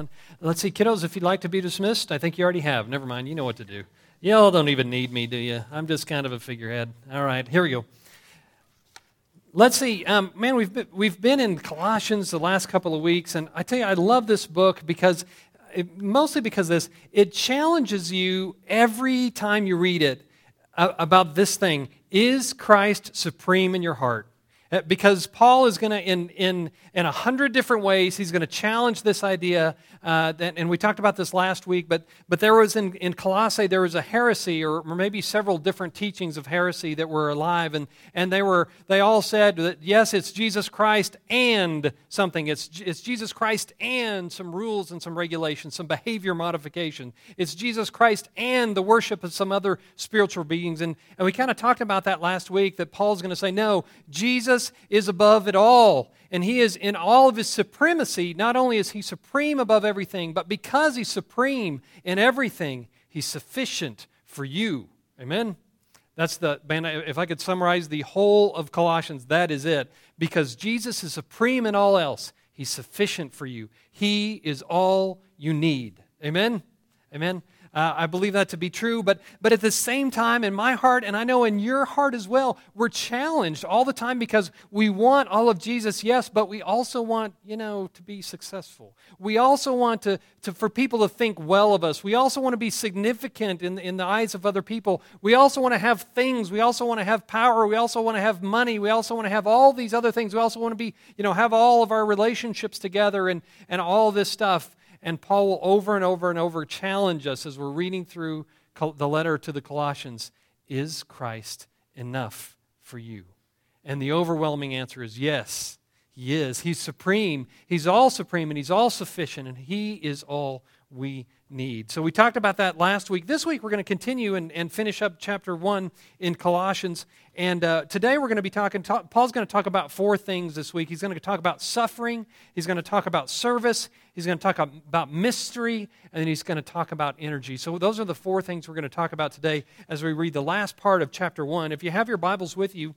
one. Let's see, kiddos, if you'd like to be dismissed, I think you already have. Never mind, you know what to do. Y'all don't even need me, do you? I'm just kind of a figurehead. All right, here we go. Let's see, um, man, we've been, we've been in Colossians the last couple of weeks, and I tell you, I love this book because, it, mostly because this, it challenges you every time you read it uh, about this thing Is Christ supreme in your heart? Uh, because Paul is going to, in, in, in a hundred different ways, he's going to challenge this idea. Uh, and we talked about this last week, but, but there was in, in Colossae, there was a heresy, or, or maybe several different teachings of heresy that were alive. And, and they, were, they all said that, yes, it's Jesus Christ and something. It's, it's Jesus Christ and some rules and some regulations, some behavior modification. It's Jesus Christ and the worship of some other spiritual beings. And, and we kind of talked about that last week, that Paul's going to say, no, Jesus Jesus is above it all. And he is in all of his supremacy. Not only is he supreme above everything, but because he's supreme in everything, he's sufficient for you. Amen? That's the, man, if I could summarize the whole of Colossians, that is it. Because Jesus is supreme in all else, he's sufficient for you. He is all you need. Amen? Amen? Uh, I believe that to be true. But, but at the same time, in my heart, and I know in your heart as well, we're challenged all the time because we want all of Jesus, yes, but we also want, you know, to be successful. We also want to, to for people to think well of us. We also want to be significant in, in the eyes of other people. We also want to have things. We also want to have power. We also want to have money. We also want to have all these other things. We also want to be, you know, have all of our relationships together and, and all this stuff. And Paul will over and over and over challenge us as we're reading through the letter to the Colossians Is Christ enough for you? And the overwhelming answer is yes, He is. He's supreme. He's all supreme and He's all sufficient, and He is all we need. So we talked about that last week. This week we're going to continue and, and finish up chapter 1 in Colossians. And uh, today we're going to be talking, talk, Paul's going to talk about four things this week. He's going to talk about suffering, he's going to talk about service, he's going to talk about mystery, and then he's going to talk about energy. So those are the four things we're going to talk about today as we read the last part of chapter 1. If you have your Bibles with you,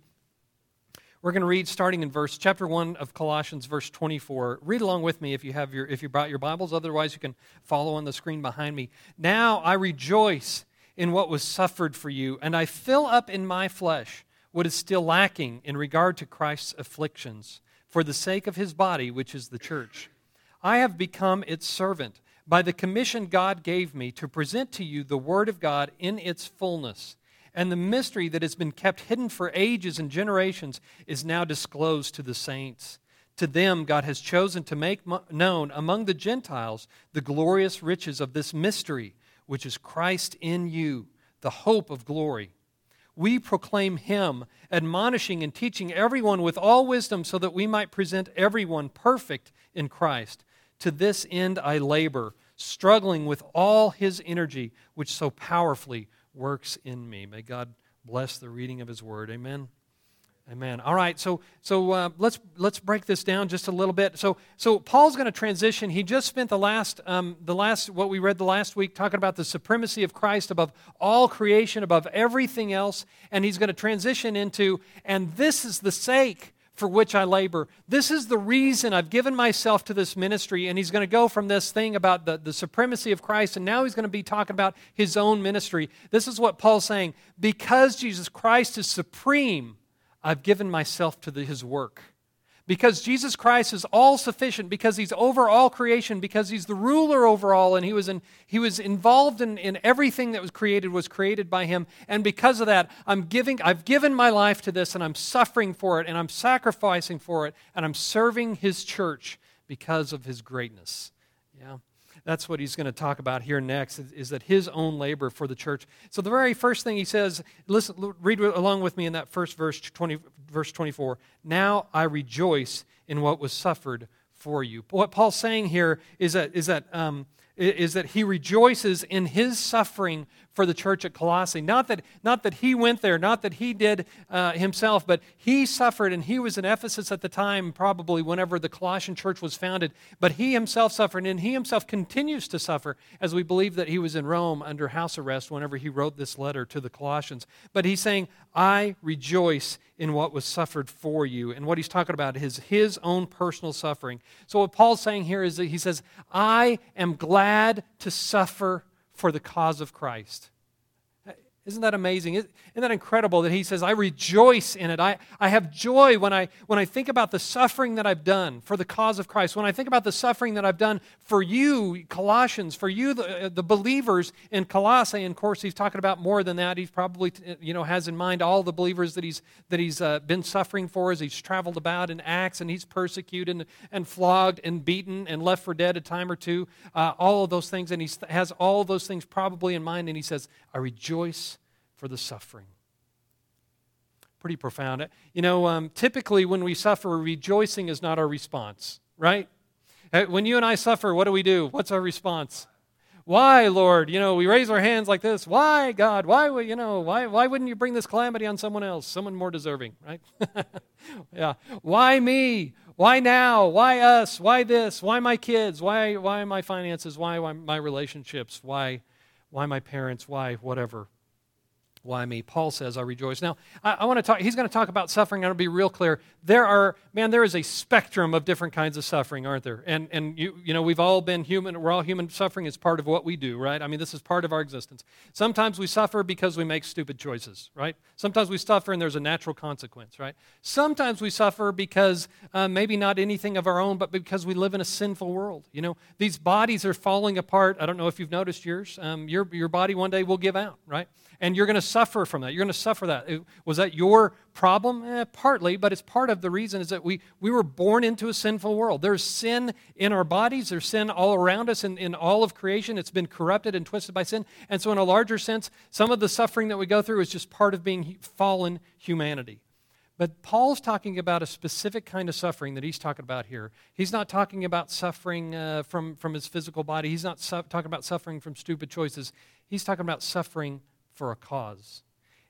we're going to read starting in verse chapter 1 of Colossians verse 24. Read along with me if you have your if you brought your Bibles, otherwise you can follow on the screen behind me. Now I rejoice in what was suffered for you, and I fill up in my flesh what is still lacking in regard to Christ's afflictions for the sake of his body, which is the church. I have become its servant by the commission God gave me to present to you the word of God in its fullness and the mystery that has been kept hidden for ages and generations is now disclosed to the saints. To them, God has chosen to make known among the Gentiles the glorious riches of this mystery, which is Christ in you, the hope of glory. We proclaim him, admonishing and teaching everyone with all wisdom, so that we might present everyone perfect in Christ. To this end I labor, struggling with all his energy, which so powerfully works in me. May God bless the reading of His Word. Amen. Amen. All right, so so uh, let's let's break this down just a little bit. So so Paul's going to transition. He just spent the last um, the last what we read the last week talking about the supremacy of Christ above all creation, above everything else, and he's going to transition into and this is the sake for which I labor. This is the reason I've given myself to this ministry. And he's going to go from this thing about the, the supremacy of Christ, and now he's going to be talking about his own ministry. This is what Paul's saying. Because Jesus Christ is supreme, I've given myself to the, his work because Jesus Christ is all sufficient, because he's over all creation, because he's the ruler over all, and he was, in, he was involved in, in everything that was created, was created by him. And because of that, I'm giving, I've given my life to this, and I'm suffering for it, and I'm sacrificing for it, and I'm serving his church because of his greatness. Yeah that's what he's going to talk about here next is, is, that his own labor for the church. So the very first thing he says listen read along with me in that first verse 20 verse 24 now i rejoice in what was suffered for you. What paul's saying here is that is that um, is that he rejoices in his suffering for the church at Colossae. Not that, not that he went there, not that he did uh, himself, but he suffered, and he was in Ephesus at the time, probably whenever the Colossian church was founded. But he himself suffered, and he himself continues to suffer, as we believe that he was in Rome under house arrest whenever he wrote this letter to the Colossians. But he's saying, I rejoice in what was suffered for you. And what he's talking about is his own personal suffering. So, what Paul's saying here is that he says, I am glad to suffer for the cause of Christ. Isn't that amazing? Isn't that incredible that he says, I rejoice in it? I, I have joy when I, when I think about the suffering that I've done for the cause of Christ. When I think about the suffering that I've done for you, Colossians, for you, the, the believers in Colossae. And of course, he's talking about more than that. He probably you know, has in mind all the believers that he's, that he's uh, been suffering for as he's traveled about in Acts and he's persecuted and, and flogged and beaten and left for dead a time or two. Uh, all of those things. And he has all those things probably in mind. And he says, I rejoice for the suffering. Pretty profound. You know, um, typically when we suffer, rejoicing is not our response, right? Uh, when you and I suffer, what do we do? What's our response? Why, Lord? You know, we raise our hands like this. Why, God? Why, you know, why, why wouldn't you bring this calamity on someone else, someone more deserving, right? yeah. Why me? Why now? Why us? Why this? Why my kids? Why, why my finances? Why, why my relationships? Why, why my parents? Why whatever? Why me? Paul says, I rejoice. Now, I, I want to talk, he's going to talk about suffering. I want to be real clear. There are, man, there is a spectrum of different kinds of suffering, aren't there? And, and you, you know, we've all been human. We're all human. Suffering is part of what we do, right? I mean, this is part of our existence. Sometimes we suffer because we make stupid choices, right? Sometimes we suffer and there's a natural consequence, right? Sometimes we suffer because uh, maybe not anything of our own, but because we live in a sinful world. You know, these bodies are falling apart. I don't know if you've noticed yours. Um, your, your body one day will give out, right? And you're going to suffer from that. You're going to suffer that. Was that your problem? Eh, partly, but it's part of the reason is that we, we were born into a sinful world. There's sin in our bodies, there's sin all around us, and in all of creation. It's been corrupted and twisted by sin. And so, in a larger sense, some of the suffering that we go through is just part of being fallen humanity. But Paul's talking about a specific kind of suffering that he's talking about here. He's not talking about suffering uh, from, from his physical body. He's not su- talking about suffering from stupid choices. He's talking about suffering for a cause.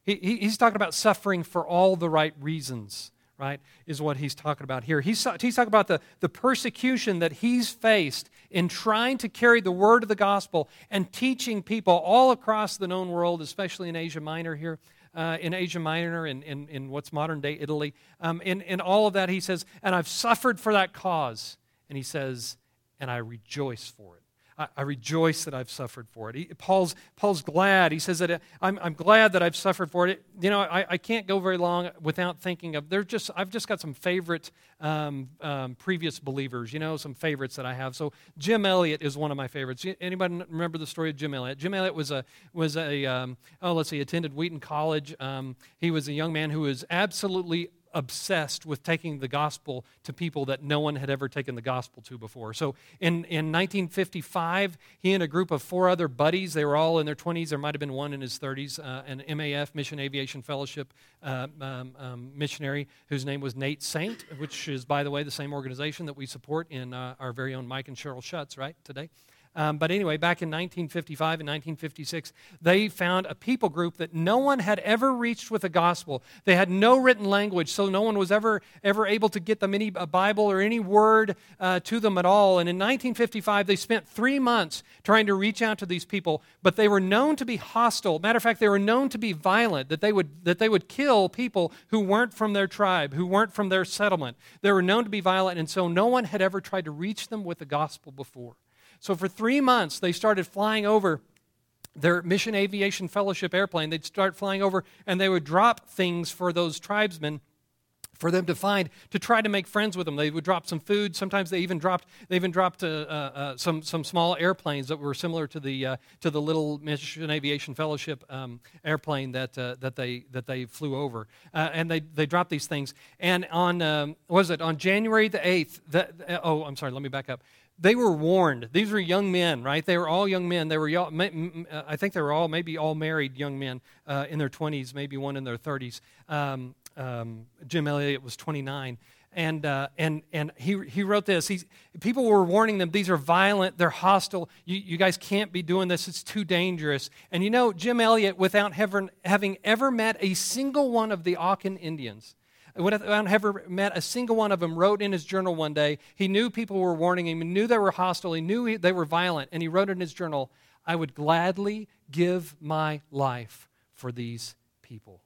He, he, he's talking about suffering for all the right reasons, right? Is what he's talking about here. He's, he's talking about the, the persecution that he's faced in trying to carry the word of the gospel and teaching people all across the known world, especially in Asia Minor here. Uh, in Asia Minor, in, in, in what's modern day Italy. Um, in, in all of that, he says, and I've suffered for that cause. And he says, and I rejoice for it. I, rejoice that I've suffered for it. He, Paul's, Paul's glad. He says that uh, I'm, I'm glad that I've suffered for it. You know, I, I can't go very long without thinking of, there's just, I've just got some favorite um, um, previous believers, you know, some favorites that I have. So Jim Elliot is one of my favorites. Anybody remember the story of Jim Elliot? Jim Elliot was a, was a um, oh, let's see, attended Wheaton College. Um, he was a young man who was absolutely obsessed with taking the gospel to people that no one had ever taken the gospel to before. So in, in 1955, he and a group of four other buddies, they were all in their 20s, there might have been one in his 30s, uh, an MAF, Mission Aviation Fellowship uh, um, um, missionary, whose name was Nate Saint, which is, by the way, the same organization that we support in uh, our very own Mike and Cheryl Schutz, right, today. Um, but anyway, back in 1955 and 1956, they found a people group that no one had ever reached with the gospel. They had no written language, so no one was ever, ever able to get them any a Bible or any word uh, to them at all. And in 1955, they spent three months trying to reach out to these people, but they were known to be hostile. Matter of fact, they were known to be violent, that they would, that they would kill people who weren't from their tribe, who weren't from their settlement. They were known to be violent, and so no one had ever tried to reach them with the gospel before. So for three months, they started flying over their Mission Aviation Fellowship airplane. They'd start flying over and they would drop things for those tribesmen for them to find to try to make friends with them. They would drop some food. Sometimes they even dropped they even dropped uh, uh, uh, some some small airplanes that were similar to the uh, to the little Mission Aviation Fellowship um, airplane that uh, that they that they flew over. Uh, and they they dropped these things. And on um, was it on January the eighth? oh, I'm sorry. Let me back up they were warned. These were young men, right? They were all young men. They were, uh, I think they were all, maybe all married young men uh, in their 20s, maybe one in their 30s. Um, um, Jim Elliot was 29. and, uh, and, and he, he wrote this. He's, people were warning them, these are violent, they're hostile. You, you guys can't be doing this, it's too dangerous. And you know, Jim Elliot, without ever, having ever met a single one of the Auca Indians, without ever met a single one of them, wrote in his journal one day, he knew people were warning him, he knew they were hostile, he knew they were violent, and he wrote in his journal, I would gladly give my life for these people.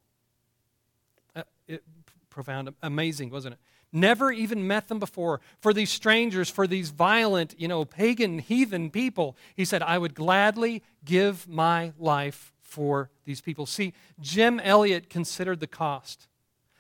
Uh, it, profound, amazing, wasn't it? Never even met them before. For these strangers, for these violent, you know, pagan, heathen people, he said, I would gladly give my life for these people. See, Jim Elliot considered the cost.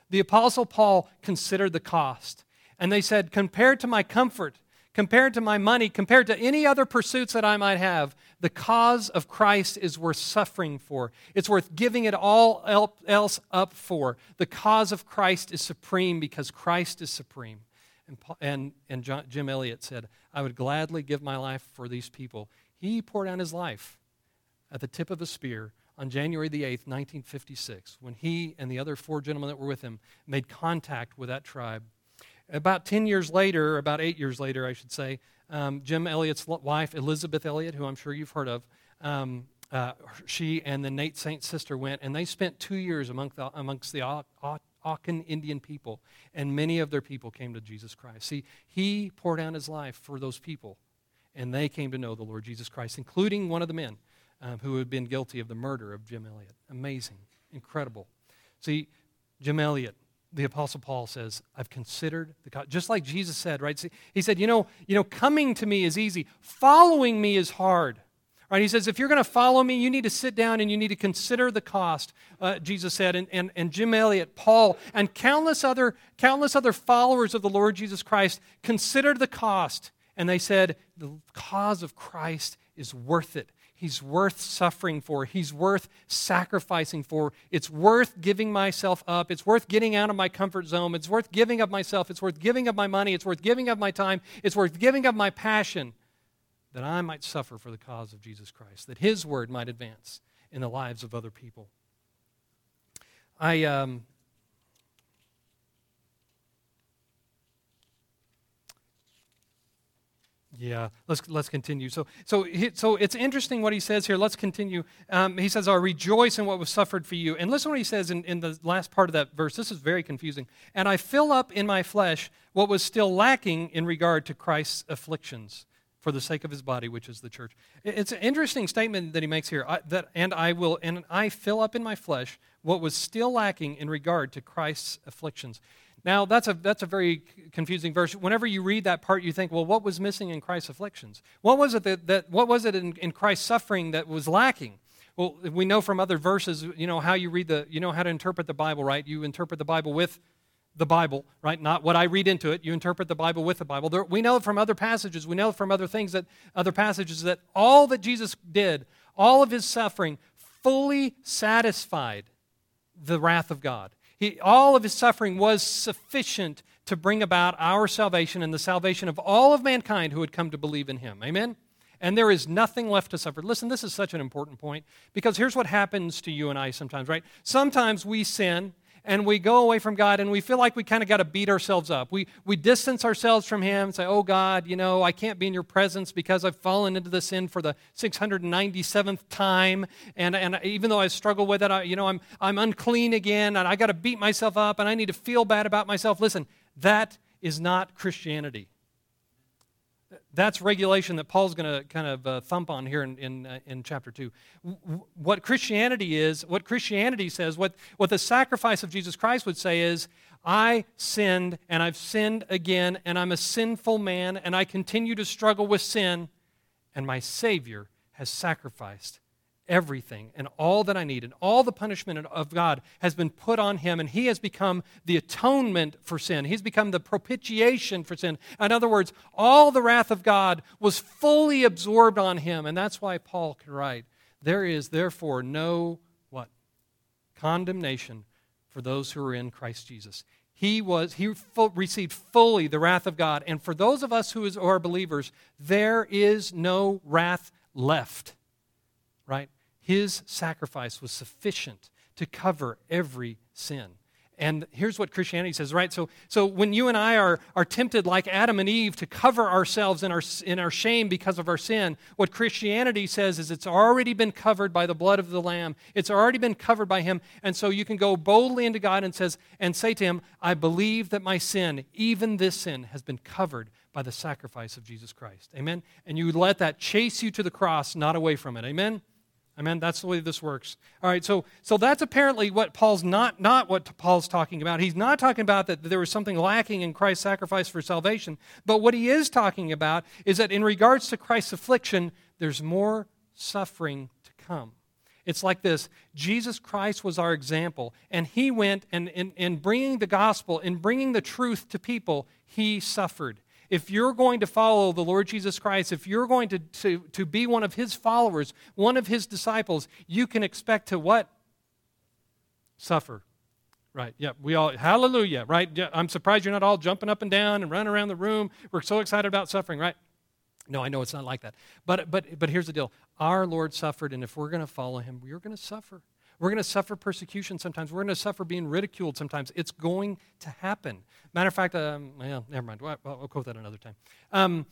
The Apostle Paul considered the cost. And they said, compared to my comfort, compared to my money, compared to any other pursuits that I might have, the cause of Christ is worth suffering for. It's worth giving it all else up for. The cause of Christ is supreme because Christ is supreme. And, and, and John, Jim Elliot said, I would gladly give my life for these people. He poured out his life at the tip of a spear on January the 8th, 1956, when he and the other four gentlemen that were with him made contact with that tribe. About 10 years later, about eight years later, I should say, um, Jim Elliot's wife, Elisabeth Elliot, who I'm sure you've heard of, um, uh, she and the Nate Saint sister went, and they spent two years among the, amongst the Auca Indian people, and many of their people came to Jesus Christ. See, he poured out his life for those people, and they came to know the Lord Jesus Christ, including one of the men um, who had been guilty of the murder of Jim Elliot. Amazing, incredible. See, Jim Elliot, the apostle paul says i've considered the cost just like jesus said right? See, he said you know you know coming to me is easy. Following me is hard. Right? He says if you're going to follow me you need to sit down and you need to consider the cost uh, jesus said. And, and, and jim elliot paul and countless other countless other followers of the lord jesus christ considered the cost. And they said the cause of christ is worth it He's worth suffering for. He's worth sacrificing for. It's worth giving myself up. It's worth getting out of my comfort zone. It's worth giving up myself. It's worth giving up my money. It's worth giving up my time. It's worth giving up my passion that I might suffer for the cause of Jesus Christ, that His word might advance in the lives of other people. I, um, Yeah, let's, let's continue. So, so, so it's interesting what he says here. Let's continue. Um, he says, I rejoice in what was suffered for you. And listen what he says in, in the last part of that verse. This is very confusing. And I fill up in my flesh what was still lacking in regard to Christ's afflictions for the sake of his body, which is the church. It's an interesting statement that he makes here. I, that, and I will, and I fill up in my flesh what was still lacking in regard to Christ's afflictions. Now, that's a, that's a very confusing verse. Whenever you read that part, you think, well, what was missing in Christ's afflictions? What was it, that, that what was it in, in Christ's suffering that was lacking? Well, we know from other verses, you know, how you read the, you know how to interpret the Bible, right? You interpret the Bible with the Bible, right? Not what I read into it. You interpret the Bible with the Bible. There, we know from other passages, we know from other things that, other passages that all that Jesus did, all of his suffering, fully satisfied the wrath of God. He, all of his suffering was sufficient to bring about our salvation and the salvation of all of mankind who had come to believe in him. Amen? And there is nothing left to suffer. Listen, this is such an important point because here's what happens to you and I sometimes, right? Sometimes we sin and we go away from God and we feel like we kind of got to beat ourselves up. We, we distance ourselves from Him and say, Oh God, you know, I can't be in your presence because I've fallen into the sin for the 697th time. And, and even though I struggle with it, I, you know, I'm, I'm unclean again and I got to beat myself up and I need to feel bad about myself. Listen, that is not Christianity. That's regulation that Paul's going to kind of uh, thump on here in, in, uh, in chapter 2. W- what Christianity is, what Christianity says, what, what the sacrifice of Jesus Christ would say is, I sinned and I've sinned again and I'm a sinful man and I continue to struggle with sin and my Savior has sacrificed everything and all that I need, and all the punishment of God has been put on him, and he has become the atonement for sin. He's become the propitiation for sin. In other words, all the wrath of God was fully absorbed on him, and that's why Paul can write, There is therefore no what? Condemnation for those who are in Christ Jesus. He was he received fully the wrath of God, and for those of us who is, are believers, there is no wrath left. Right? His sacrifice was sufficient to cover every sin. And here's what Christianity says, right? So, so when you and I are, are tempted, like Adam and Eve, to cover ourselves in our, in our shame because of our sin, what Christianity says is it's already been covered by the blood of the Lamb. It's already been covered by Him. And so you can go boldly into God and, says, and say to Him, I believe that my sin, even this sin, has been covered by the sacrifice of Jesus Christ. Amen? And you let that chase you to the cross, not away from it. Amen? Amen. That's the way this works. All right. So, so that's apparently what Paul's not not what Paul's talking about. He's not talking about that there was something lacking in Christ's sacrifice for salvation. But what he is talking about is that in regards to Christ's affliction, there's more suffering to come. It's like this Jesus Christ was our example, and he went and in, in bringing the gospel, in bringing the truth to people, he suffered if you're going to follow the Lord Jesus Christ, if you're going to, to, to be one of his followers, one of his disciples, you can expect to what? Suffer. Right. Yeah. We all, hallelujah. Right. Yeah, I'm surprised you're not all jumping up and down and running around the room. We're so excited about suffering, right? No, I know it's not like that. But, but, but here's the deal our Lord suffered, and if we're going to follow him, we're going to suffer. We're going to suffer persecution sometimes. We're going to suffer being ridiculed sometimes. It's going to happen. Matter of fact, um, never mind. Well, I'll quote that another time. Um,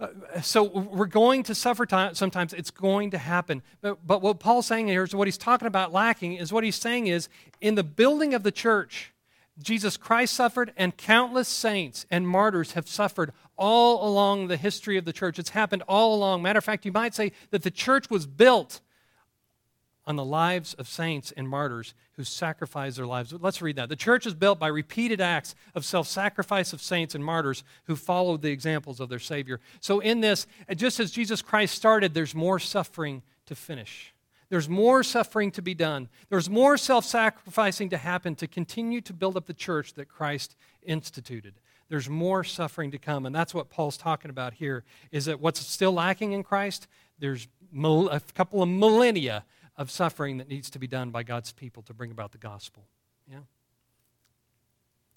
uh, so we're going to suffer time, sometimes. It's going to happen. But, but what Paul's saying here is what he's talking about lacking is what he's saying is in the building of the church, Jesus Christ suffered, and countless saints and martyrs have suffered all along the history of the church. It's happened all along. Matter of fact, you might say that the church was built on the lives of saints and martyrs who sacrificed their lives. Let's read that. The church is built by repeated acts of self sacrifice of saints and martyrs who followed the examples of their Savior. So, in this, just as Jesus Christ started, there's more suffering to finish. There's more suffering to be done. There's more self sacrificing to happen to continue to build up the church that Christ instituted. There's more suffering to come. And that's what Paul's talking about here is that what's still lacking in Christ, there's a couple of millennia of suffering that needs to be done by God's people to bring about the gospel. Yeah?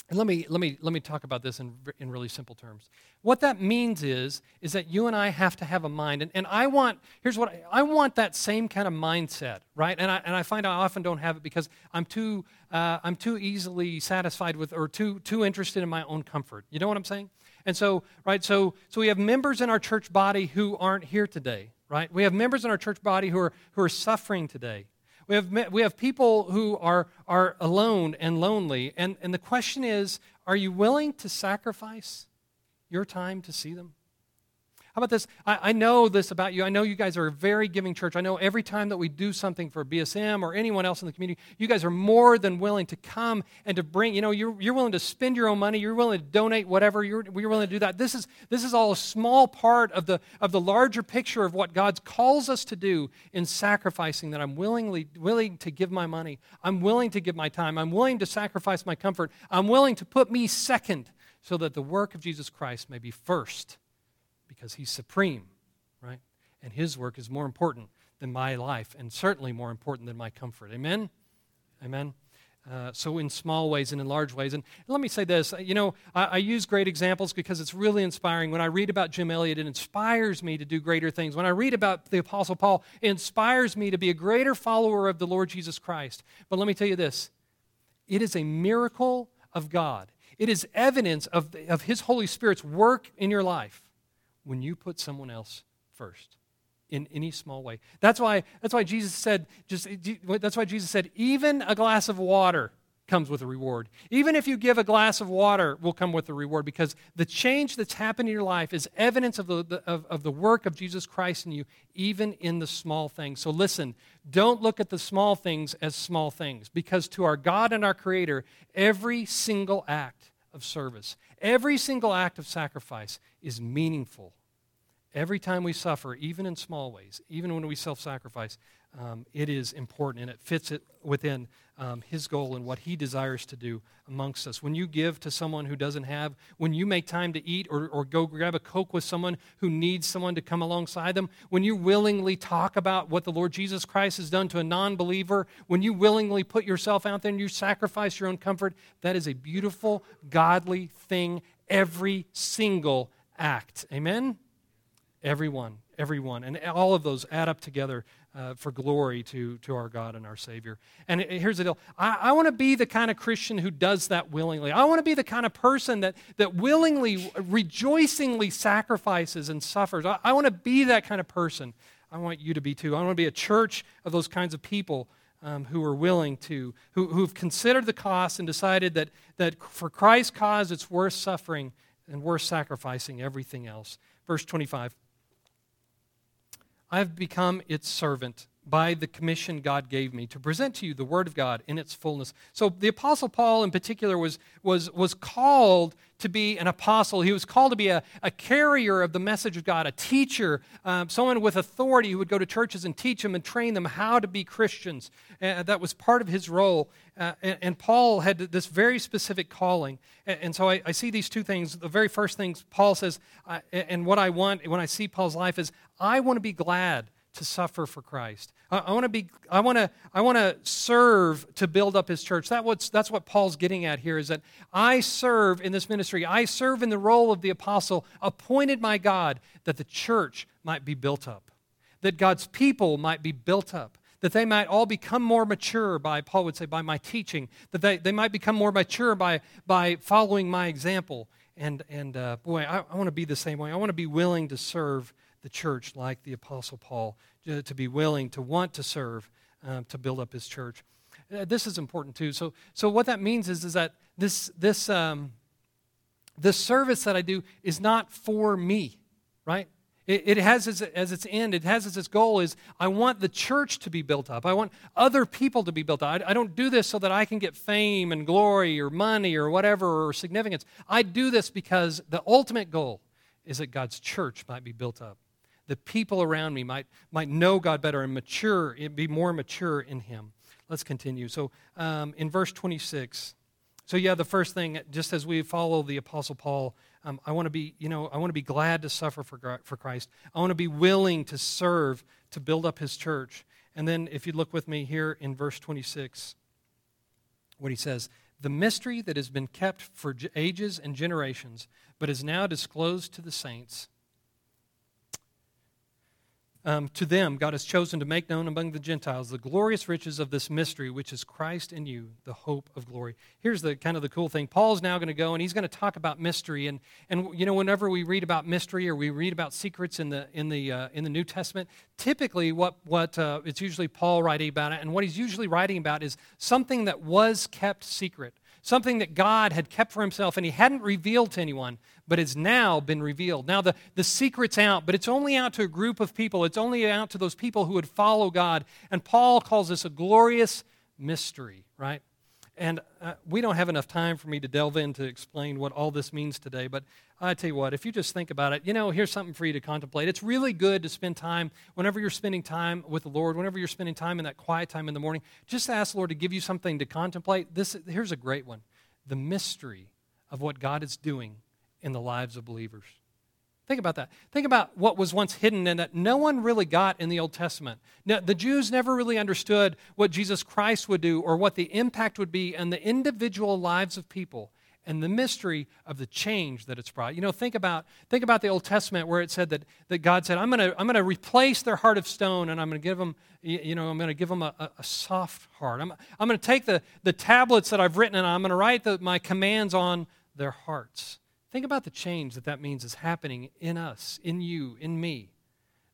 And let me, let me, let me talk about this in, in really simple terms. What that means is, is that you and I have to have a mind. And, and I want, here's what, I, I want that same kind of mindset, right? And I, and I find I often don't have it because I'm too, uh, I'm too easily satisfied with, or too, too interested in my own comfort. You know what I'm saying? And so, right, so, so we have members in our church body who aren't here today right? We have members in our church body who are, who are suffering today. We have, we have people who are, are alone and lonely. And, and the question is are you willing to sacrifice your time to see them? How about this? I, I, know this about you. I know you guys are a very giving church. I know every time that we do something for BSM or anyone else in the community, you guys are more than willing to come and to bring, you know, you're, you're willing to spend your own money. You're willing to donate whatever. You're, you're willing to do that. This is, this is all a small part of the, of the larger picture of what God calls us to do in sacrificing that I'm willingly, willing to give my money. I'm willing to give my time. I'm willing to sacrifice my comfort. I'm willing to put me second so that the work of Jesus Christ may be first because he's supreme, right? And his work is more important than my life and certainly more important than my comfort. Amen? Amen? Uh, so, in small ways and in large ways. And let me say this you know, I, I, use great examples because it's really inspiring. When I read about Jim Elliot, it inspires me to do greater things. When I read about the Apostle Paul, it inspires me to be a greater follower of the Lord Jesus Christ. But let me tell you this it is a miracle of God, it is evidence of, of His Holy Spirit's work in your life when you put someone else first in any small way. That's why, that's why Jesus said, just, that's why Jesus said, even a glass of water comes with a reward. Even if you give a glass of water, will come with a reward because the change that's happened in your life is evidence of the, the of, of the work of Jesus Christ in you, even in the small things. So listen, don't look at the small things as small things because to our God and our Creator, every single act of service, every single act of sacrifice is meaningful. Every time we suffer, even in small ways, even when we self sacrifice, um, it is important and it fits it within um, His goal and what He desires to do amongst us. When you give to someone who doesn't have, when you make time to eat or, or go grab a Coke with someone who needs someone to come alongside them, when you willingly talk about what the Lord Jesus Christ has done to a non believer, when you willingly put yourself out there and you sacrifice your own comfort, that is a beautiful, godly thing every single act. Amen? Everyone, everyone. And all of those add up together uh, for glory to, to our God and our Savior. And here's the deal I, I want to be the kind of Christian who does that willingly. I want to be the kind of person that, that willingly, rejoicingly sacrifices and suffers. I, I want to be that kind of person. I want you to be too. I want to be a church of those kinds of people um, who are willing to, who, who've considered the cost and decided that, that for Christ's cause it's worth suffering and worth sacrificing everything else. Verse 25. I have become its servant by the commission God gave me to present to you the Word of God in its fullness. So the Apostle Paul, in particular, was, was, was called to be an apostle. He was called to be a, a carrier of the message of God, a teacher, um, someone with authority who would go to churches and teach them and train them how to be Christians. Uh, that was part of his role. Uh, and, and, Paul had this very specific calling. And, and so I, I, see these two things. The very first thing Paul says, uh, and what I want when I see Paul's life is, I want to be glad to suffer for Christ. I, I want to be I want to I want to serve to build up his church. That what's, that's what Paul's getting at here is that I serve in this ministry. I serve in the role of the apostle appointed by God that the church might be built up. That God's people might be built up. That they might all become more mature by, Paul would say, by my teaching. That they, they might become more mature by, by following my example. And, and uh, boy, I, I want to be the same way. I want to be willing to serve the church like the Apostle Paul, to be willing, to want to serve, um, to build up his church. Uh, this is important too. So, so what that means is, is that this, this, um, this service that I do is not for me, right? It, it has as, as its end, it has as its goal is I want the church to be built up. I want other people to be built up. I, I don't do this so that I can get fame and glory or money or whatever or significance. I do this because the ultimate goal is that God's church might be built up the people around me might, might know God better and mature, be more mature in Him. Let's continue. So um, in verse 26, so yeah, the first thing, just as we follow the Apostle Paul, um, I want to be, you know, I want to be glad to suffer for, for Christ. I want to be willing to serve to build up His church. And then if you look with me here in verse 26, what he says, the mystery that has been kept for ages and generations, but is now disclosed to the saints um, to them, God has chosen to make known among the Gentiles the glorious riches of this mystery, which is Christ in you, the hope of glory. Here's the kind of the cool thing. Paul's now going to go and he's going to talk about mystery. And, and you know, whenever we read about mystery or we read about secrets in the, in the, uh, in the New Testament, typically what, what uh, it's usually Paul writing about it. And what he's usually writing about is something that was kept secret something that God had kept for himself and he hadn't revealed to anyone, but it's now been revealed. Now, the, the secret's out, but it's only out to a group of people. It's only out to those people who would follow God. And Paul calls this a glorious mystery, right? And uh, we don't have enough time for me to delve in to explain what all this means today, but I tell you what, if you just think about it, you know, here's something for you to contemplate. It's really good to spend time, whenever you're spending time with the Lord, whenever you're spending time in that quiet time in the morning, just ask the Lord to give you something to contemplate. This, here's a great one the mystery of what God is doing in the lives of believers. Think about that. Think about what was once hidden and that no one really got in the Old Testament. Now, the Jews never really understood what Jesus Christ would do or what the impact would be on the individual lives of people and the mystery of the change that it's brought. You know, think about, think about the Old Testament where it said that, that God said, I'm going to I'm gonna replace their heart of stone and I'm going to give them, you know, I'm going to give them a, a, soft heart. I'm, I'm going to take the, the tablets that I've written and I'm going to write the, my commands on their hearts. Think about the change that that means is happening in us, in you, in me.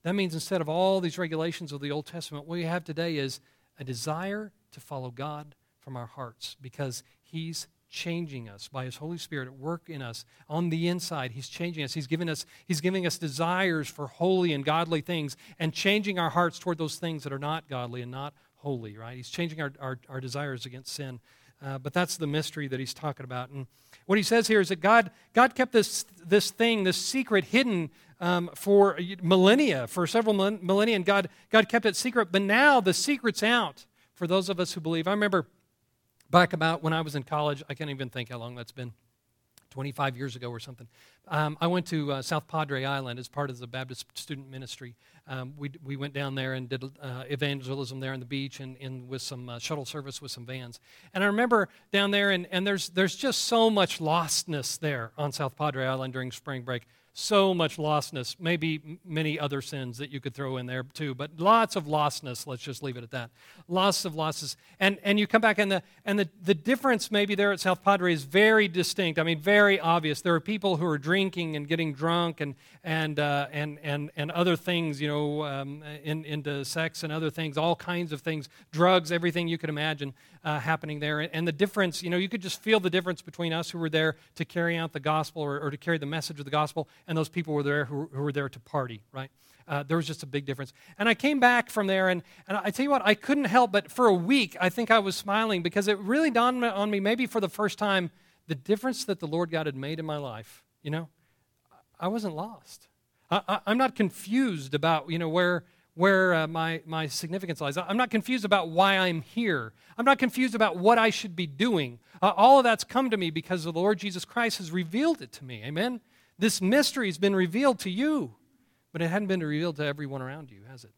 That means instead of all these regulations of the Old Testament, what we have today is a desire to follow God from our hearts because He's changing us by His Holy Spirit at work in us on the inside. He's changing us. He's giving us, He's giving us desires for holy and godly things and changing our hearts toward those things that are not godly and not holy, right? He's changing our, our, our desires against sin. Uh, but that's the mystery that he's talking about. And what he says here is that God, God kept this, this thing, this secret, hidden um, for millennia, for several millennia, and God, God kept it secret. But now the secret's out for those of us who believe. I remember back about when I was in college, I can't even think how long that's been. 25 years ago or something. Um, I went to uh, South Padre Island as part of the Baptist student ministry. Um, we, we went down there and did uh, evangelism there on the beach and, and with some uh, shuttle service with some vans. And I remember down there, and, and there's, there's just so much lostness there on South Padre Island during spring break. so much lostness, maybe many other sins that you could throw in there too, but lots of lostness. Let's just leave it at that. Lots of losses. And, and you come back, and, the, and the, the difference maybe there at South Padre is very distinct. I mean, very obvious. There are people who are drinking and getting drunk and, and, uh, and, and, and other things, you know, um, in, into sex and other things, all kinds of things, drugs, everything you could imagine uh, happening there. And the difference, you know, you could just feel the difference between us who were there to carry out the gospel or, or to carry the message of the gospel and those people were there who, who were there to party, right? Uh, there was just a big difference. And I came back from there, and, and I tell you what, I couldn't help but for a week, I think I was smiling because it really dawned on me, maybe for the first time, the difference that the Lord God had made in my life. You know, I wasn't lost. I, am not confused about, you know, where, where uh, my, my significance lies. I'm not confused about why I'm here. I'm not confused about what I should be doing. Uh, all of that's come to me because the Lord Jesus Christ has revealed it to me. Amen? This mystery has been revealed to you, but it hadn't been revealed to everyone around you, has it?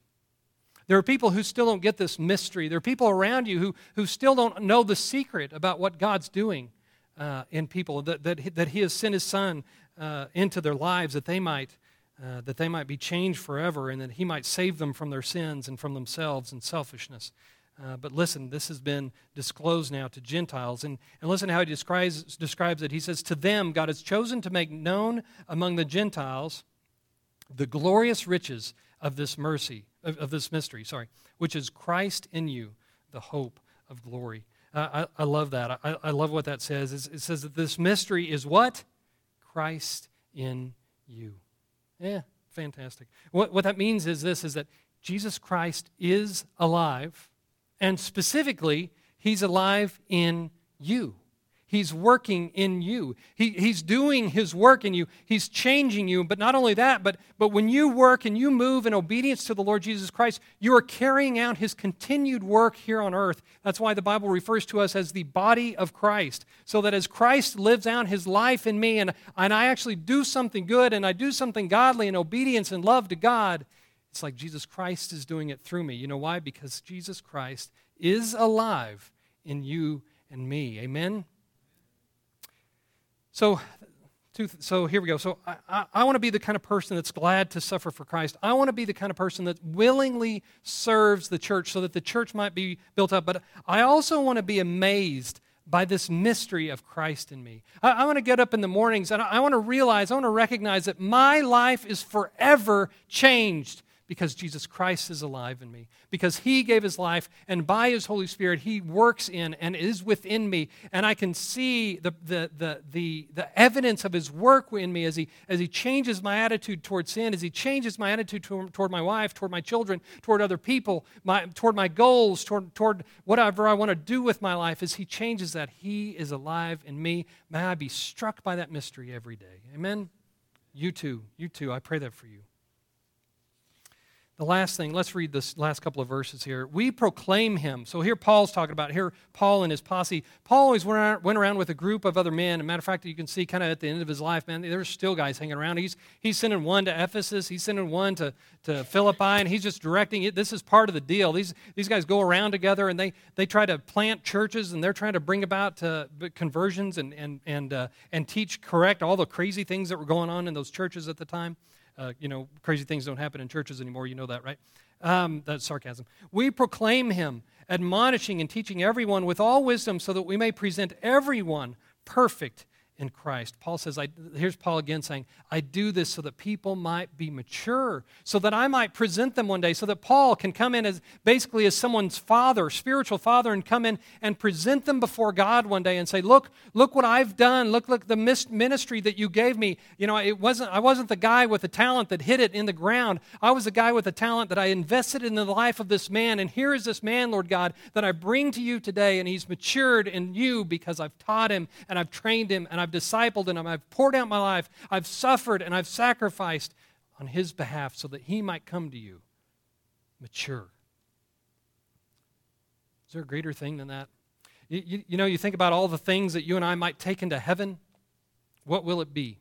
There are people who still don't get this mystery. There are people around you who, who still don't know the secret about what God's doing uh, in people, that, that, that He has sent His Son uh, into their lives that they might uh, that they might be changed forever and that he might save them from their sins and from themselves and selfishness. Uh, but listen, this has been disclosed now to Gentiles. And, and listen how he describes, describes it. He says, To them, God has chosen to make known among the Gentiles the glorious riches of this mercy, of, of this mystery, sorry, which is Christ in you, the hope of glory. Uh, I, I, love that. I, I, love what that says. It says that this mystery is what? Christ in you. Yeah, fantastic. What, what that means is this is that Jesus Christ is alive, and specifically, he's alive in you. He's working in you. He, he's doing His work in you. He's changing you. But not only that, but, but when you work and you move in obedience to the Lord Jesus Christ, you are carrying out His continued work here on earth. That's why the Bible refers to us as the body of Christ. So that as Christ lives out His life in me and, and I actually do something good and I do something godly in obedience and love to God, it's like Jesus Christ is doing it through me. You know why? Because Jesus Christ is alive in you and me. Amen? So, so here we go. So I, I, I want to be the kind of person that's glad to suffer for Christ. I want to be the kind of person that willingly serves the church so that the church might be built up. But I also want to be amazed by this mystery of Christ in me. I, I want to get up in the mornings and I, I want to realize, I want to recognize that my life is forever changed because Jesus Christ is alive in me, because He gave His life, and by His Holy Spirit, He works in and is within me, and I can see the, the, the, the, the evidence of His work in me as he, as he changes my attitude toward sin, as He changes my attitude toward, my wife, toward my children, toward other people, my, toward my goals, toward, toward whatever I want to do with my life. As He changes that, He is alive in me. May I be struck by that mystery every day. Amen? You too. You too. I pray that for you. The last thing, let's read this last couple of verses here. We proclaim him. So here Paul's talking about, here Paul and his posse. Paul always went around, with a group of other men. As a matter of fact, you can see kind of at the end of his life, man, there's still guys hanging around. He's, he's sending one to Ephesus, he's sending one to, to Philippi, and he's just directing it. This is part of the deal. These, these guys go around together and they, they try to plant churches and they're trying to bring about uh, conversions and, and, and, uh, and teach correct all the crazy things that were going on in those churches at the time. Uh, you know, crazy things don't happen in churches anymore. You know that, right? Um, that's sarcasm. We proclaim him, admonishing and teaching everyone with all wisdom so that we may present everyone perfect in Christ. Paul says, I, here's Paul again saying, I do this so that people might be mature, so that I might present them one day, so that Paul can come in as basically as someone's father, spiritual father, and come in and present them before God one day and say, Look, look what I've done. Look, look the ministry that you gave me. You know, it wasn't, I wasn't the guy with the talent that hid it in the ground. I was the guy with the talent that I invested in the life of this man. And here is this man, Lord God, that I bring to you today, and he's matured in you because I've taught him and I've trained him and I've discipled him, I've poured out my life, I've suffered, and I've sacrificed on his behalf so that he might come to you mature. Is there a greater thing than that? You, you, you know, you think about all the things that you and I might take into heaven. What will it be?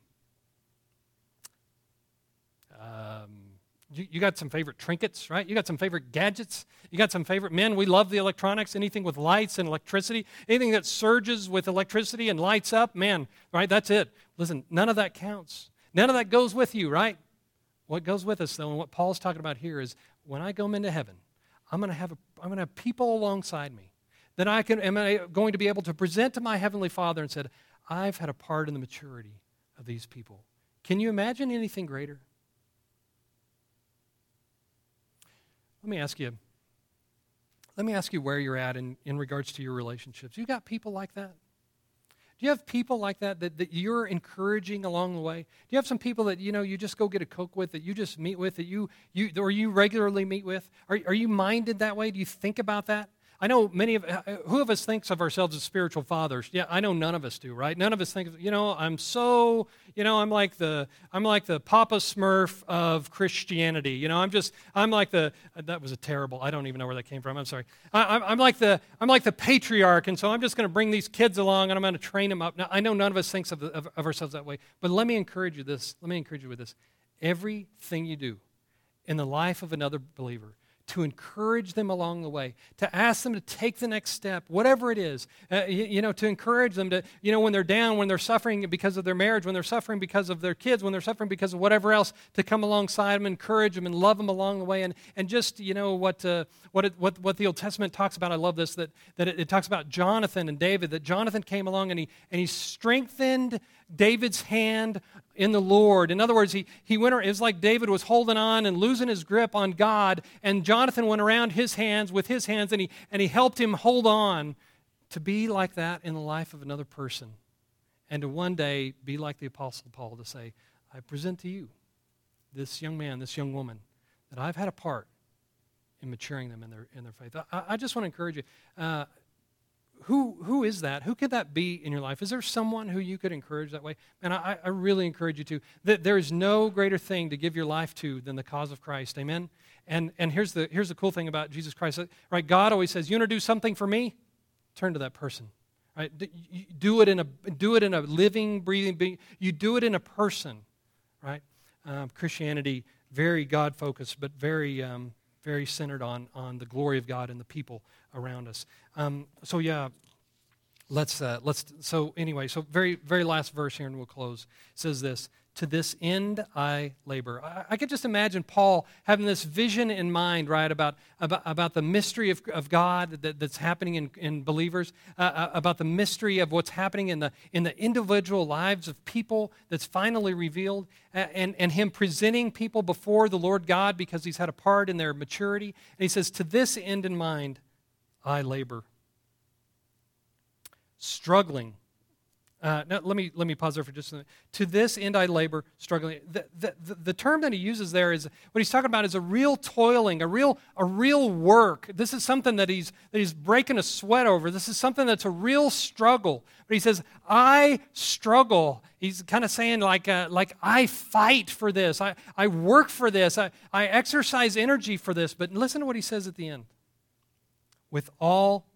You, you, got some favorite trinkets, right? You got some favorite gadgets. You got some favorite men. We love the electronics, anything with lights and electricity, anything that surges with electricity and lights up, man, right? That's it. Listen, none of that counts. None of that goes with you, right? What goes with us, though, and what Paul's talking about here is when I go into heaven, I'm going to have, a, I'm going to have people alongside me that I can, am I going to be able to present to my Heavenly Father and said, I've had a part in the maturity of these people. Can you imagine anything greater? Let me ask you, let me ask you where you're at in, in regards to your relationships. You got people like that? Do you have people like that, that that you're encouraging along the way? Do you have some people that you know you just go get a coke with, that you just meet with, that you you or you regularly meet with? Are are you minded that way? Do you think about that? I know many of, uh, who of us thinks of ourselves as spiritual fathers? Yeah, I know none of us do, right? None of us think, you know, I'm so, you know, I'm like the, I'm like the Papa Smurf of Christianity. You know, I'm just, I'm like the, that was a terrible, I don't even know where that came from. I'm sorry. I, am like the, I'm like the patriarch, and so I'm just going to bring these kids along and I'm going to train them up. Now, I know none of us thinks of, of, of ourselves that way, but let me encourage you this, let me encourage you with this. Everything you do in the life of another believer to encourage them along the way, to ask them to take the next step, whatever it is. Uh, you, you, know, to encourage them to, you know, when they're down, when they're suffering because of their marriage, when they're suffering because of their kids, when they're suffering because of whatever else, to come alongside them, encourage them, and love them along the way. And, and just, you know, what, uh, what, it, what, what the Old Testament talks about, I love this, that, that it, it talks about Jonathan and David, that Jonathan came along and he, and he strengthened David's hand in the Lord. In other words, he, he went, it was like David was holding on and losing his grip on God, and Jonathan went around his hands with his hands, and he, and he helped him hold on to be like that in the life of another person. And to one day be like the Apostle Paul to say, I present to you this young man, this young woman, that I've had a part in maturing them in their, in their faith. I, I just want to encourage you. Uh, who, who is that? Who could that be in your life? Is there someone who you could encourage that way? And I, I really encourage you to. That there is no greater thing to give your life to than the cause of Christ. Amen? And, and here's, the, here's the cool thing about Jesus Christ. Right? God always says, You want to do something for me? Turn to that person. Right? Do it in a, do it in a living, breathing being. You do it in a person. Right? Um, Christianity, very God focused, but very, um, very centered on, on the glory of God and the people around us. Um, so yeah, let's uh, let's. So anyway, so very very last verse here, and we'll close. says this: To this end I labor. I, I could just imagine Paul having this vision in mind, right, about about, about the mystery of, of God that, that's happening in, in believers, uh, uh about the mystery of what's happening in the in the individual lives of people that's finally revealed, and and him presenting people before the Lord God because he's had a part in their maturity. And he says, To this end in mind. I labor. Struggling. Uh, now, let me, let me pause there for just a minute. To this end I labor, struggling. The, the, the, term that he uses there is what he's talking about is a real toiling, a real, a real work. This is something that he's, that he's breaking a sweat over. This is something that's a real struggle. But he says, I struggle. He's kind of saying, like, uh, like I fight for this. I, I work for this. I, I exercise energy for this. But listen to what he says at the end with all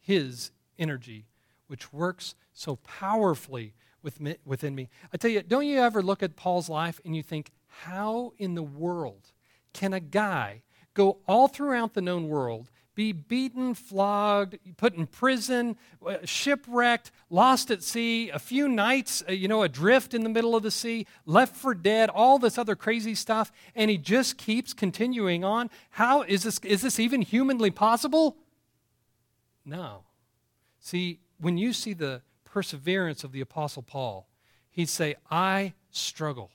his energy, which works so powerfully within me. I tell you, don't you ever look at Paul's life and you think, how in the world can a guy go all throughout the known world, be beaten, flogged, put in prison, uh, shipwrecked, lost at sea, a few nights, uh, you know, adrift in the middle of the sea, left for dead, all this other crazy stuff, and he just keeps continuing on? How is this, is this even humanly possible? No. See, when you see the perseverance of the Apostle Paul, he'd say, I struggle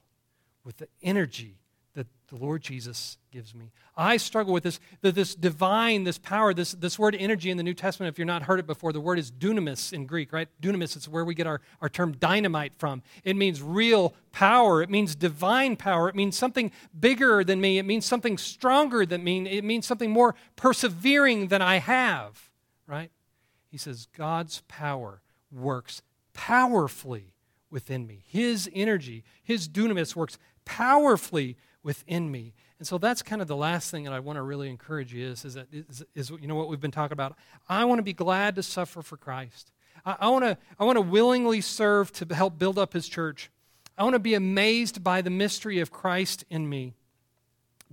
with the energy that the Lord Jesus gives me. I struggle with this, this divine, this power, this, this word energy in the New Testament. If you've not heard it before, the word is dunamis in Greek, right? Dunamis is where we get our, our term dynamite from. It means real power, it means divine power, it means something bigger than me, it means something stronger than me, it means something more persevering than I have right? He says, God's power works powerfully within me. His energy, his dunamis works powerfully within me. And so that's kind of the last thing that I want to really encourage you is, is, that, is, is you know what we've been talking about. I want to be glad to suffer for Christ. I, I, want to, I want to willingly serve to help build up his church. I want to be amazed by the mystery of Christ in me.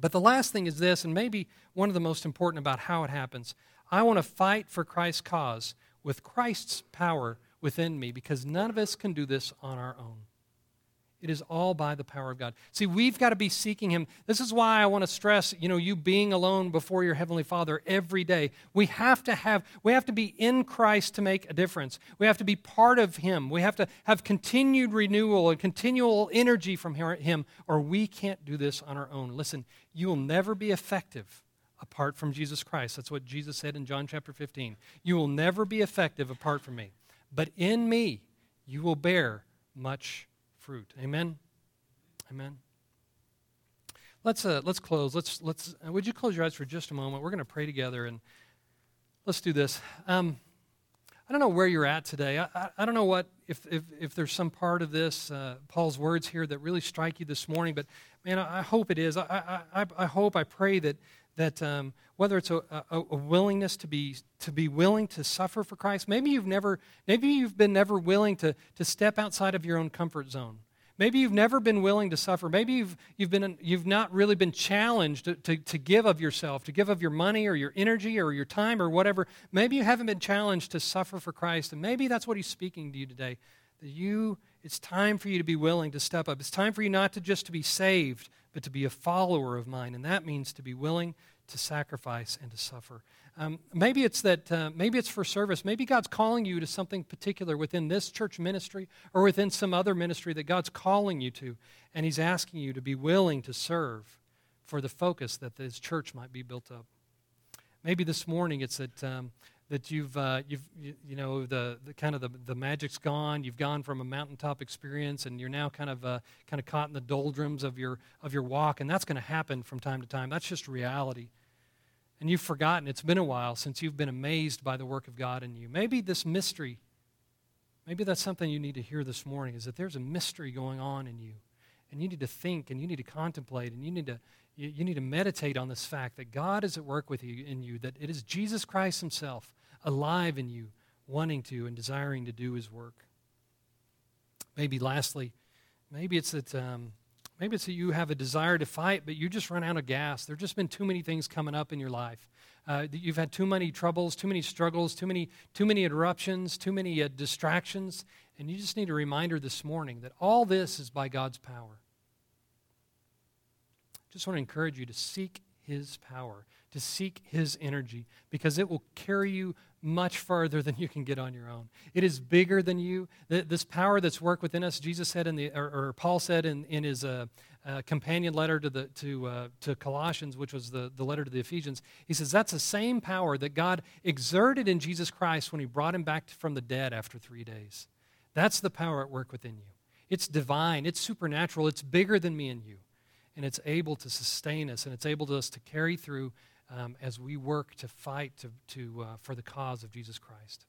But the last thing is this, and maybe one of the most important about how it happens. I want to fight for Christ's cause with Christ's power within me because none of us can do this on our own. It is all by the power of God. See, we've got to be seeking Him. This is why I want to stress, you know, you being alone before your Heavenly Father every day. We have to have, we have to be in Christ to make a difference. We have to be part of Him. We have to have continued renewal and continual energy from Him, or we can't do this on our own. Listen, you will never be effective apart from Jesus Christ. That's what Jesus said in John chapter 15. You will never be effective apart from me. But in me, you will bear much fruit. Amen? Amen. Let's, uh, let's close. Let's, let's, uh, would you close your eyes for just a moment? We're going to pray together and let's do this. Um, I don't know where you're at today. I, I, I, don't know what, if, if, if there's some part of this, uh, Paul's words here that really strike you this morning, but man, I, I hope it is. I, I, I hope, I pray that, that um, whether it's a, a, a, willingness to be, to be willing to suffer for Christ, maybe you've never, maybe you've been never willing to, to step outside of your own comfort zone. Maybe you've never been willing to suffer. Maybe you've, you've, been, you've not really been challenged to, to, to give of yourself, to give of your money or your energy or your time or whatever. Maybe you haven't been challenged to suffer for Christ. And maybe that's what he's speaking to you today. That you, it's time for you to be willing to step up. It's time for you not to just to be saved, but to be a follower of mine. And that means to be willing to sacrifice and to suffer. Um, maybe it's that, uh, maybe it's for service. Maybe God's calling you to something particular within this church ministry or within some other ministry that God's calling you to, and He's asking you to be willing to serve for the focus that this church might be built up. Maybe this morning it's that. Um, that you've, uh, you've you, you, know, the, the kind of the, the magic's gone. You've gone from a mountaintop experience, and you're now kind of uh, kind of caught in the doldrums of your of your walk, and that's going to happen from time to time. That's just reality and you've forgotten, it's been a while since you've been amazed by the work of God in you. Maybe this mystery, maybe that's something you need to hear this morning, is that there's a mystery going on in you. And you need to think and you need to contemplate and you need to, you, you need to meditate on this fact that God is at work with you in you, that it is Jesus Christ Himself alive in you, wanting to and desiring to do His work. Maybe lastly, maybe it's that um, Maybe it's that you have a desire to fight, but you just run out of gas. There's just been too many things coming up in your life. Uh, you've had too many troubles, too many struggles, too many, too many interruptions, too many uh, distractions, and you just need a reminder this morning that all this is by God's power. I just want to encourage you to seek His power, to seek His energy, because it will carry you much further than you can get on your own. It is bigger than you. This power that's worked within us, Jesus said in the, or, or Paul said in, in his uh, uh, companion letter to the to uh, to Colossians, which was the, the letter to the Ephesians. He says that's the same power that God exerted in Jesus Christ when He brought him back from the dead after three days. That's the power at work within you. It's divine. It's supernatural. It's bigger than me and you, and it's able to sustain us, and it's able to us to carry through um, as we work to fight to, to, uh, for the cause of Jesus Christ.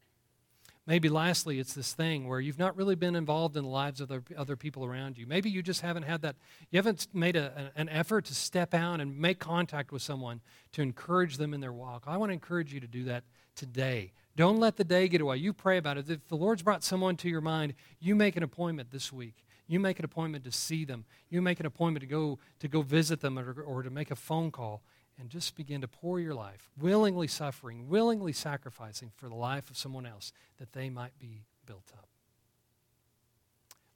Maybe lastly, it's this thing where you've not really been involved in the lives of other, other people around you. Maybe you just haven't had that, you haven't made a, an effort to step out and make contact with someone to encourage them in their walk. I want to encourage you to do that today. Don't let the day get away. You pray about it. If the Lord's brought someone to your mind, you make an appointment this week. You make an appointment to see them. You make an appointment to go to go visit them or, or to make a phone call and just begin to pour your life, willingly suffering, willingly sacrificing for the life of someone else that they might be built up.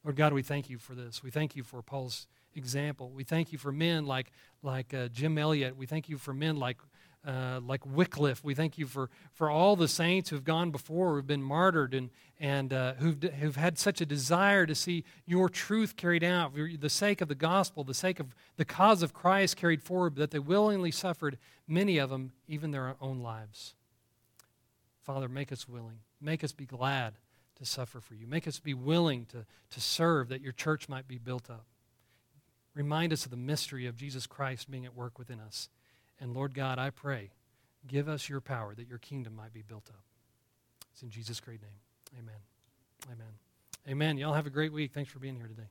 Lord God, we thank you for this. We thank you for Paul's example. We thank you for men like, like uh, Jim Elliot. We thank you for men like uh, like Wycliffe. We thank you for, for all the saints who've gone before, who've been martyred, and, and uh, who've, who've had such a desire to see your truth carried out, for the sake of the gospel, the sake of the cause of Christ carried forward, that they willingly suffered, many of them, even their own lives. Father, make us willing. Make us be glad to suffer for you. Make us be willing to, to serve that your church might be built up. Remind us of the mystery of Jesus Christ being at work within us. And Lord God, I pray, give us your power that your kingdom might be built up. It's in Jesus' great name. Amen. Amen. Amen. Y'all have a great week. Thanks for being here today.